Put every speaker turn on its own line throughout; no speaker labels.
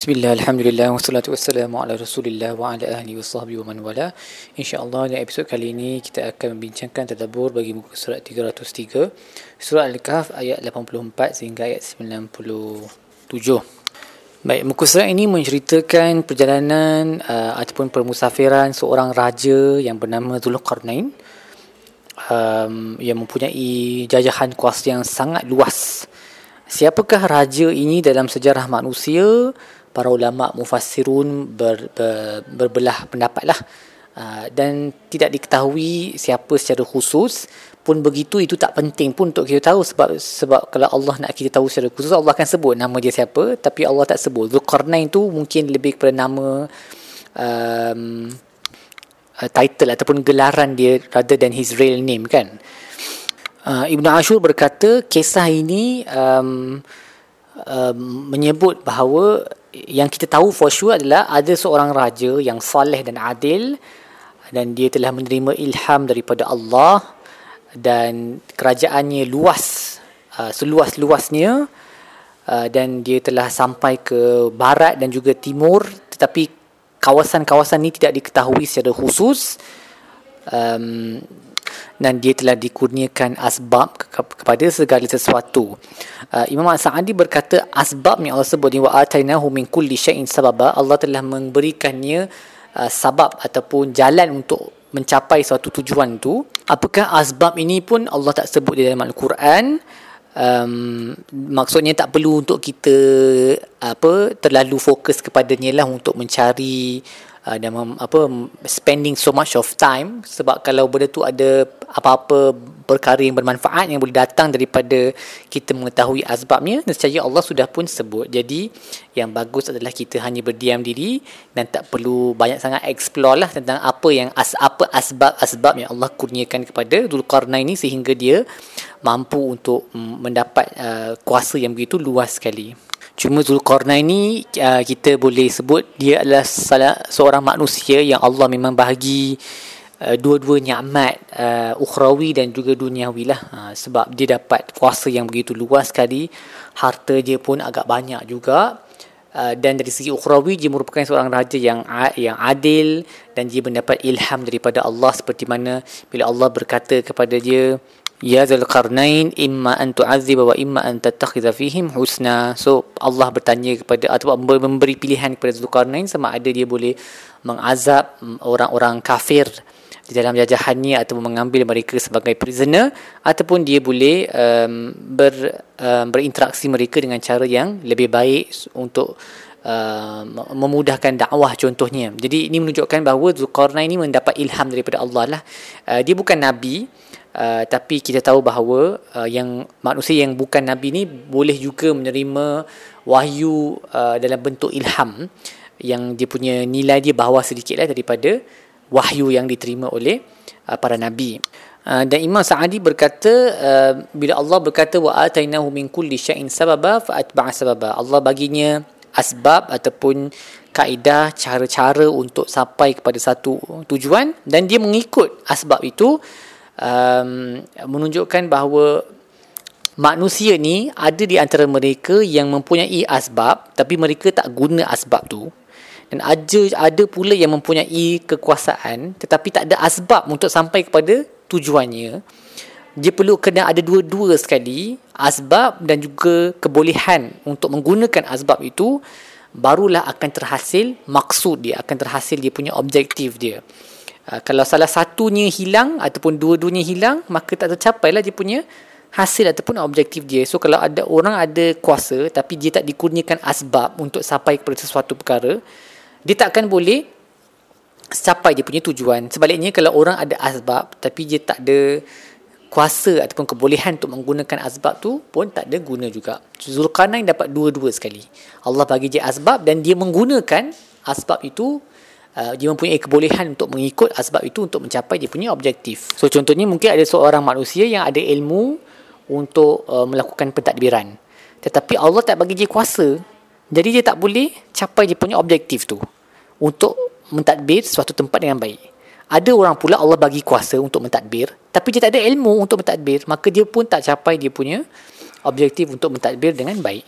Bismillah, Alhamdulillah, wassalatu wassalamu ala rasulillah wa ala ahli wa sahbihi wa man wala. InsyaAllah dalam episod kali ini kita akan membincangkan tadabur bagi muka surat 303 Surah Al-Kahf ayat 84 sehingga ayat 97 Baik, muka surat ini menceritakan perjalanan uh, ataupun permusafiran seorang raja yang bernama Zulkarnain um, Yang mempunyai jajahan kuasa yang sangat luas. Siapakah raja ini dalam sejarah manusia? Para ulama mufassirun ber, ber, berbelah pendapat lah. Uh, dan tidak diketahui siapa secara khusus. Pun begitu itu tak penting pun untuk kita tahu. Sebab sebab kalau Allah nak kita tahu secara khusus Allah akan sebut nama dia siapa. Tapi Allah tak sebut. Zulkarnain tu mungkin lebih kepada nama um, uh, title ataupun gelaran dia rather than his real name kan? Uh, Ibn Ashur berkata kisah ini um, um, menyebut bahawa yang kita tahu for sure adalah ada seorang raja yang saleh dan adil dan dia telah menerima ilham daripada Allah dan kerajaannya luas uh, seluas-luasnya uh, dan dia telah sampai ke barat dan juga timur. Tetapi kawasan-kawasan ini tidak diketahui secara khusus. Um, dan dia telah dikurniakan asbab kepada segala sesuatu. Uh, Imam Sa'adi berkata asbab Allah sebut wa atainahu min kulli syai'in sababa Allah telah memberikannya uh, sabab ataupun jalan untuk mencapai suatu tujuan tu. Apakah asbab ini pun Allah tak sebut di dalam Al-Quran? Um, maksudnya tak perlu untuk kita apa terlalu fokus kepadanya lah untuk mencari uh, dan mem, apa spending so much of time sebab kalau benda tu ada apa-apa perkara yang bermanfaat yang boleh datang daripada kita mengetahui asbabnya nescaya Allah sudah pun sebut. Jadi yang bagus adalah kita hanya berdiam diri dan tak perlu banyak sangat explore lah tentang apa yang as, apa asbab-asbab yang Allah kurniakan kepada Zulkarnain ini sehingga dia mampu untuk mendapat uh, kuasa yang begitu luas sekali Cuma Zulkarnain ni uh, kita boleh sebut dia adalah salah seorang manusia yang Allah memang bahagi uh, dua-dua nikmat uh, ukhrawi dan juga duniawi lah. Uh, sebab dia dapat kuasa yang begitu luas sekali. Harta dia pun agak banyak juga. Uh, dan dari segi ukhrawi dia merupakan seorang raja yang yang adil dan dia mendapat ilham daripada Allah. Seperti mana bila Allah berkata kepada dia Ya Zulkarnain imma an tu'azziba wa imma an tattakhidha fihim husna. So Allah bertanya kepada atau memberi pilihan kepada Zulkarnain sama ada dia boleh mengazab orang-orang kafir di dalam jajahannya atau mengambil mereka sebagai prisoner ataupun dia boleh um, ber, um, berinteraksi mereka dengan cara yang lebih baik untuk uh, memudahkan dakwah contohnya. Jadi ini menunjukkan bahawa Zulkarnain ini mendapat ilham daripada Allah lah. Uh, dia bukan nabi Uh, tapi kita tahu bahawa uh, yang manusia yang bukan nabi ni boleh juga menerima wahyu uh, dalam bentuk ilham yang dia punya nilai dia bawah sedikitlah daripada wahyu yang diterima oleh uh, para nabi. Uh, dan Imam Sa'adi berkata uh, bila Allah berkata wa atainahu min kulli syai'in sababa fa atba'a sababa. Allah baginya asbab ataupun kaedah cara-cara untuk sampai kepada satu tujuan dan dia mengikut asbab itu um, menunjukkan bahawa manusia ni ada di antara mereka yang mempunyai asbab tapi mereka tak guna asbab tu. Dan ada ada pula yang mempunyai kekuasaan tetapi tak ada asbab untuk sampai kepada tujuannya. Dia perlu kena ada dua-dua sekali asbab dan juga kebolehan untuk menggunakan asbab itu barulah akan terhasil maksud dia akan terhasil dia punya objektif dia Uh, kalau salah satunya hilang ataupun dua-duanya hilang, maka tak tercapai lah dia punya hasil ataupun objektif dia. So kalau ada orang ada kuasa tapi dia tak dikurniakan asbab untuk sampai kepada sesuatu perkara, dia tak akan boleh capai dia punya tujuan. Sebaliknya kalau orang ada asbab tapi dia tak ada kuasa ataupun kebolehan untuk menggunakan asbab tu pun tak ada guna juga. Zulkarnain dapat dua-dua sekali. Allah bagi dia asbab dan dia menggunakan asbab itu uh, dia mempunyai kebolehan untuk mengikut asbab itu untuk mencapai dia punya objektif. So contohnya mungkin ada seorang manusia yang ada ilmu untuk uh, melakukan pentadbiran. Tetapi Allah tak bagi dia kuasa. Jadi dia tak boleh capai dia punya objektif tu untuk mentadbir suatu tempat dengan baik. Ada orang pula Allah bagi kuasa untuk mentadbir tapi dia tak ada ilmu untuk mentadbir maka dia pun tak capai dia punya objektif untuk mentadbir dengan baik.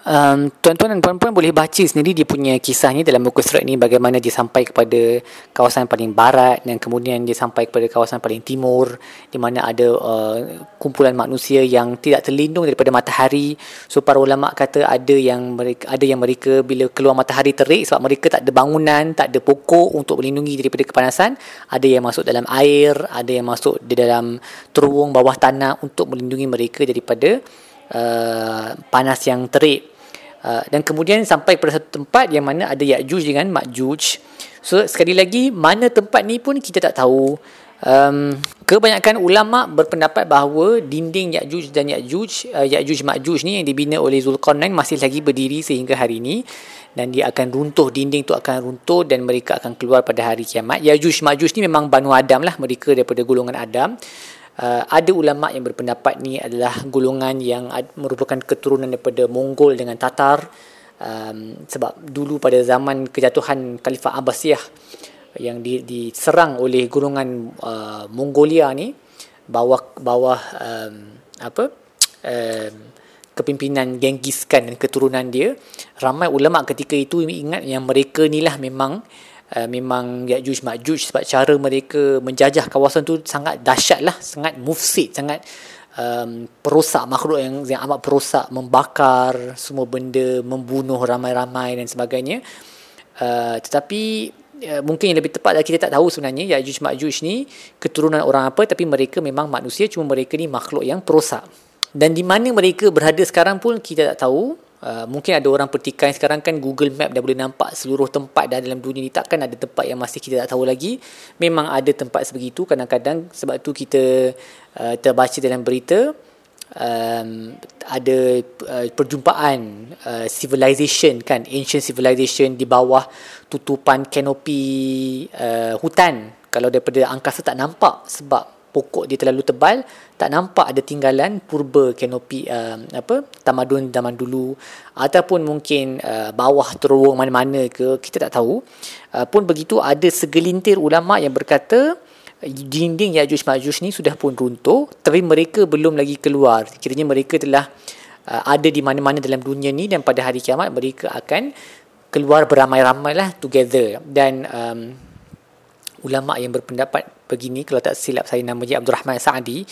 Um, tuan-tuan dan puan-puan boleh baca sendiri dia punya kisahnya dalam buku surat ini bagaimana dia sampai kepada kawasan paling barat dan kemudian dia sampai kepada kawasan paling timur di mana ada uh, kumpulan manusia yang tidak terlindung daripada matahari. So para ulama kata ada yang mereka ada yang mereka bila keluar matahari terik sebab mereka tak ada bangunan tak ada pokok untuk melindungi daripada kepanasan. Ada yang masuk dalam air ada yang masuk di dalam terowong bawah tanah untuk melindungi mereka daripada uh, panas yang terik Uh, dan kemudian sampai pada satu tempat yang mana ada Ya'juj dengan Ma'juj. So sekali lagi mana tempat ni pun kita tak tahu. Um, kebanyakan ulama berpendapat bahawa dinding Ya'juj dan Ya'juj, uh, Ya'juj Ma'juj ni yang dibina oleh Zulkarnain masih lagi berdiri sehingga hari ini dan dia akan runtuh dinding tu akan runtuh dan mereka akan keluar pada hari kiamat. Ya'juj Ma'juj ni memang Banu Adam lah mereka daripada golongan Adam uh, ada ulama yang berpendapat ni adalah golongan yang merupakan keturunan daripada Mongol dengan Tatar. Um, sebab dulu pada zaman kejatuhan Khalifah Abbasiyah yang di, diserang oleh golongan uh, Mongolia ni bawah bawah um, apa um, kepimpinan Genghis Khan dan keturunan dia ramai ulama ketika itu ingat yang mereka ni lah memang uh, memang Ya'juj Ma'juj sebab cara mereka menjajah kawasan tu sangat dahsyat lah, sangat mufsid, sangat um, perosak makhluk yang, yang amat perosak, membakar semua benda, membunuh ramai-ramai dan sebagainya. Uh, tetapi uh, mungkin yang lebih tepat adalah kita tak tahu sebenarnya Ya'juj Ma'juj ni keturunan orang apa tapi mereka memang manusia cuma mereka ni makhluk yang perosak. Dan di mana mereka berada sekarang pun kita tak tahu Uh, mungkin ada orang petikai sekarang kan Google Map dah boleh nampak seluruh tempat dah dalam dunia ni. Takkan ada tempat yang masih kita tak tahu lagi? Memang ada tempat sebegitu kadang-kadang. Sebab tu kita uh, terbaca dalam berita um, ada uh, perjumpaan uh, civilization kan ancient civilization di bawah tutupan kanopi uh, hutan. Kalau daripada angkasa tak nampak sebab pokok dia terlalu tebal tak nampak ada tinggalan purba kanopi uh, apa tamadun zaman dulu ataupun mungkin uh, bawah terowong mana-mana ke kita tak tahu. Uh, pun begitu ada segelintir ulama yang berkata dinding Ya'juj Ma'juj ni sudah pun runtuh tapi mereka belum lagi keluar. Kiranya mereka telah uh, ada di mana-mana dalam dunia ni dan pada hari kiamat mereka akan keluar beramai-ramai lah together. Dan um, ulama yang berpendapat begini kalau tak silap saya nama dia Abdul Rahman Saadi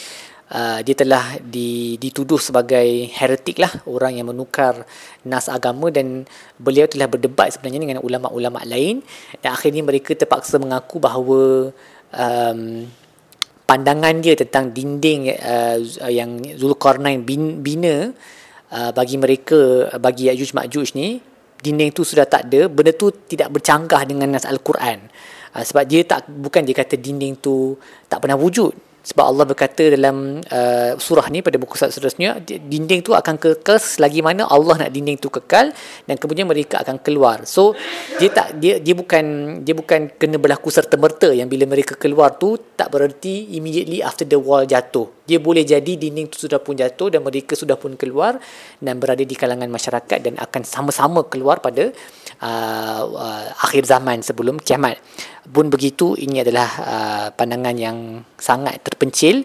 uh, dia telah di, dituduh sebagai heretik lah orang yang menukar nas agama dan beliau telah berdebat sebenarnya dengan ulama-ulama lain. Dan akhirnya mereka terpaksa mengaku bahawa um, pandangan dia tentang dinding uh, yang Zulkarnain bina uh, bagi mereka bagi Ya'juj Ma'juj ni dinding tu sudah tak ada benda tu tidak bercanggah dengan nas Al-Quran uh, sebab dia tak bukan dia kata dinding tu tak pernah wujud. Sebab Allah berkata dalam uh, surah ni pada buku surat seterusnya dinding tu akan kekal selagi mana Allah nak dinding tu kekal dan kemudian mereka akan keluar. So dia tak dia dia bukan dia bukan kena berlaku serta merta yang bila mereka keluar tu tak bererti immediately after the wall jatuh dia boleh jadi dinding tu sudah pun jatuh dan mereka sudah pun keluar dan berada di kalangan masyarakat dan akan sama-sama keluar pada uh, uh, akhir zaman sebelum kiamat. Pun begitu ini adalah uh, pandangan yang sangat terpencil.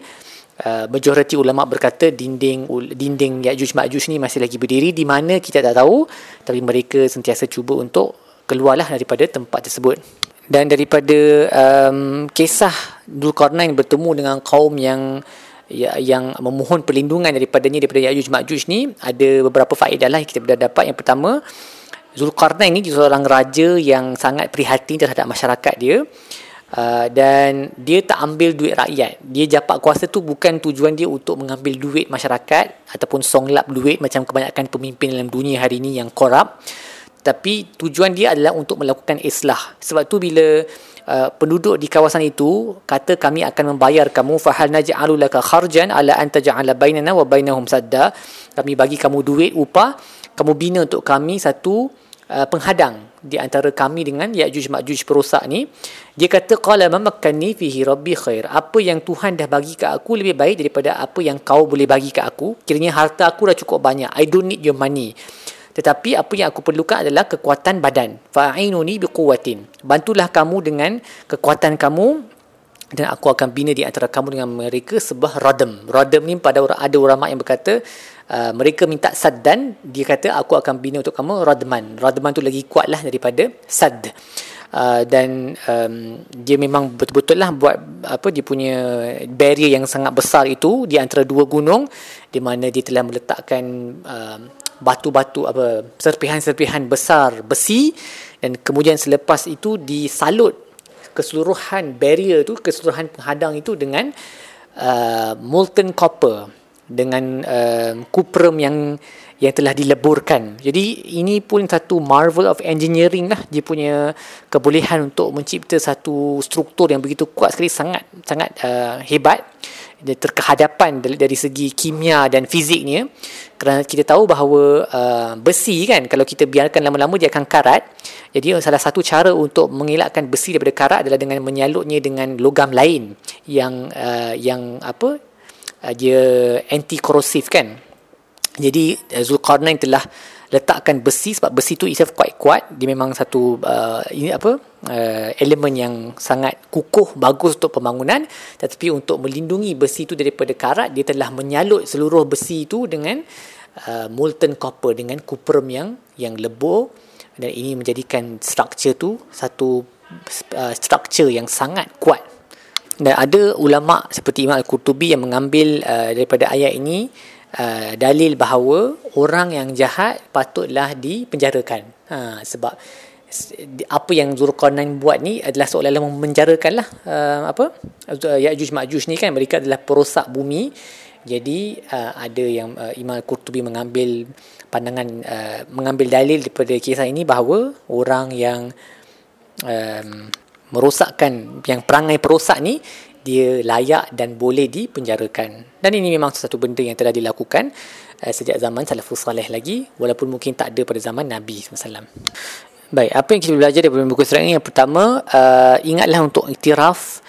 Uh, majoriti ulama berkata dinding dinding Ya'juj Ma'juj ni masih lagi berdiri di mana kita tak tahu tapi mereka sentiasa cuba untuk keluarlah daripada tempat tersebut. Dan daripada um, kisah Dulkarnain bertemu dengan kaum yang ya, yang memohon perlindungan daripadanya daripada Ya'juj Ma'juj ni ada beberapa faedah lah yang kita boleh dapat. Yang pertama, Zulkarnain ini seorang raja yang sangat prihatin terhadap masyarakat dia uh, dan dia tak ambil duit rakyat. Dia japak kuasa tu bukan tujuan dia untuk mengambil duit masyarakat ataupun songlap duit macam kebanyakan pemimpin dalam dunia hari ini yang korup. Tapi tujuan dia adalah untuk melakukan islah. Sebab tu bila uh, penduduk di kawasan itu kata kami akan membayar kamu fahal naj'alu laka kharjan ala an taj'ala bainana wa bainahum sadda. Kami bagi kamu duit upah, kamu bina untuk kami satu Uh, penghadang di antara kami dengan Ya'juj Ma'juj perosak ni. Dia kata qala mamakkanni fihi rabbi khair. Apa yang Tuhan dah bagi ke aku lebih baik daripada apa yang kau boleh bagi ke aku? Kiranya harta aku dah cukup banyak. I don't need your money tetapi apa yang aku perlukan adalah kekuatan badan fa'inuni biquwwatin bantulah kamu dengan kekuatan kamu dan aku akan bina di antara kamu dengan mereka sebuah radam. Radam ni pada orang ada ulama yang berkata uh, mereka minta sad dan dia kata aku akan bina untuk kamu radman. Radman tu lagi kuat lah daripada sad. Uh, dan um, dia memang betul-betul lah buat apa dia punya barrier yang sangat besar itu di antara dua gunung di mana dia telah meletakkan uh, batu-batu apa serpihan-serpihan besar besi dan kemudian selepas itu disalut keseluruhan barrier tu keseluruhan penghadang itu dengan uh, molten copper dengan uh, kuprum yang yang telah dileburkan. Jadi ini pun satu marvel of engineering lah. Dia punya kebolehan untuk mencipta satu struktur yang begitu kuat sekali sangat sangat uh, hebat. Dan terkehadapan dari, dari segi kimia dan fiziknya. Kerana kita tahu bahawa uh, besi kan kalau kita biarkan lama-lama dia akan karat. Jadi salah satu cara untuk mengelakkan besi daripada karat adalah dengan menyalutnya dengan logam lain yang uh, yang apa uh, dia anti korosif kan jadi uh, Zulkarnain telah letakkan besi sebab besi tu itself quite kuat. Dia memang satu uh, ini apa uh, elemen yang sangat kukuh bagus untuk pembangunan. Tetapi untuk melindungi besi itu daripada karat dia telah menyalut seluruh besi itu dengan uh, molten copper dengan kuprum yang yang lebur. Dan ini menjadikan struktur tu satu uh, struktur yang sangat kuat. Dan ada ulama seperti Imam Al-Qurtubi yang mengambil uh, daripada ayat ini uh, dalil bahawa orang yang jahat patutlah dipenjarakan. Ha, sebab apa yang Zulkarnain buat ni adalah seolah-olah memenjarakan lah uh, apa Ya'juj Ma'juj ni kan mereka adalah perosak bumi jadi uh, ada yang uh, Imam Qurtubi mengambil pandangan uh, mengambil dalil daripada kisah ini bahawa orang yang um, merosakkan yang perangai perosak ni dia layak dan boleh dipenjarakan. Dan ini memang satu benda yang telah dilakukan uh, sejak zaman salafus salih lagi walaupun mungkin tak ada pada zaman Nabi SAW. Baik, apa yang kita belajar daripada buku ini yang pertama, uh, ingatlah untuk iktiraf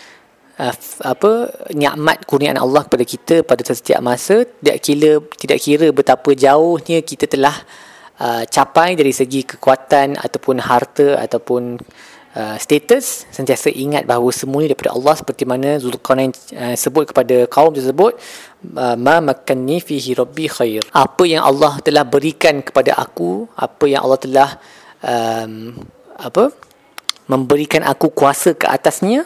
uh, apa nikmat kurniaan Allah kepada kita pada setiap masa tidak kira tidak kira betapa jauhnya kita telah uh, capai dari segi kekuatan ataupun harta ataupun uh, status sentiasa ingat bahawa semuanya daripada Allah seperti mana Zulkarnain uh, sebut kepada kaum tersebut uh, ma makanni fihi rabbi khair. Apa yang Allah telah berikan kepada aku apa yang Allah telah um, apa memberikan aku kuasa ke atasnya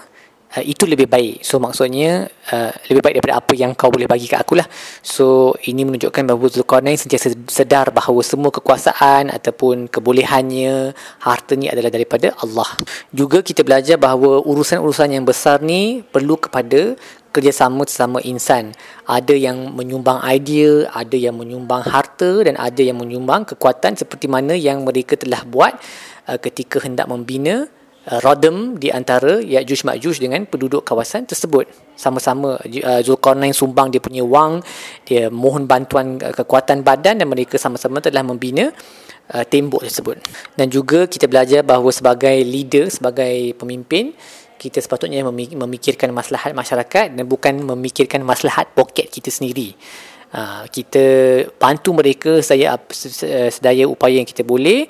uh, itu lebih baik. So maksudnya uh, lebih baik daripada apa yang kau boleh bagi ke aku lah. So ini menunjukkan bahawa Zulkarnain sentiasa sedar bahawa semua kekuasaan ataupun kebolehannya, hartanya adalah daripada Allah. Juga kita belajar bahawa urusan-urusan yang besar ni perlu kepada kerjasama sesama insan. Ada yang menyumbang idea, ada yang menyumbang harta dan ada yang menyumbang kekuatan seperti mana yang mereka telah buat uh, ketika hendak membina uh, Rodem di antara Ya'juj Ma'juj dengan penduduk kawasan tersebut. Sama-sama uh, Zulkarnain sumbang dia punya wang, dia mohon bantuan uh, kekuatan badan dan mereka sama-sama telah membina uh, tembok tersebut. Dan juga kita belajar bahawa sebagai leader, sebagai pemimpin, kita sepatutnya memikirkan maslahat masyarakat dan bukan memikirkan maslahat poket kita sendiri. Uh, kita bantu mereka sedaya, sedaya upaya yang kita boleh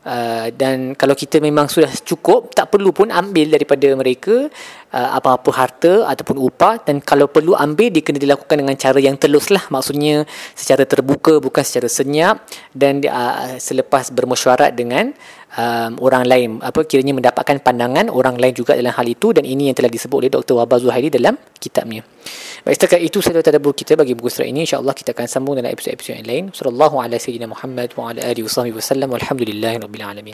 Uh, dan kalau kita memang sudah cukup tak perlu pun ambil daripada mereka uh, apa-apa harta ataupun upah. Dan kalau perlu ambil dia kena dilakukan dengan cara yang telus lah maksudnya secara terbuka bukan secara senyap. Dan uh, selepas bermesyuarat dengan um, orang lain apa kiranya mendapatkan pandangan orang lain juga dalam hal itu dan ini yang telah disebut oleh Dr. Wabah Zuhairi dalam kitabnya Baik, setakat itu saya tadabbur kita bagi buku surat ini. InsyaAllah kita akan sambung dalam episod-episod yang lain. Sallallahu ala sayyidina Muhammad wa ala alihi wa sahbihi wa sallam. Walhamdulillahi rabbil alamin.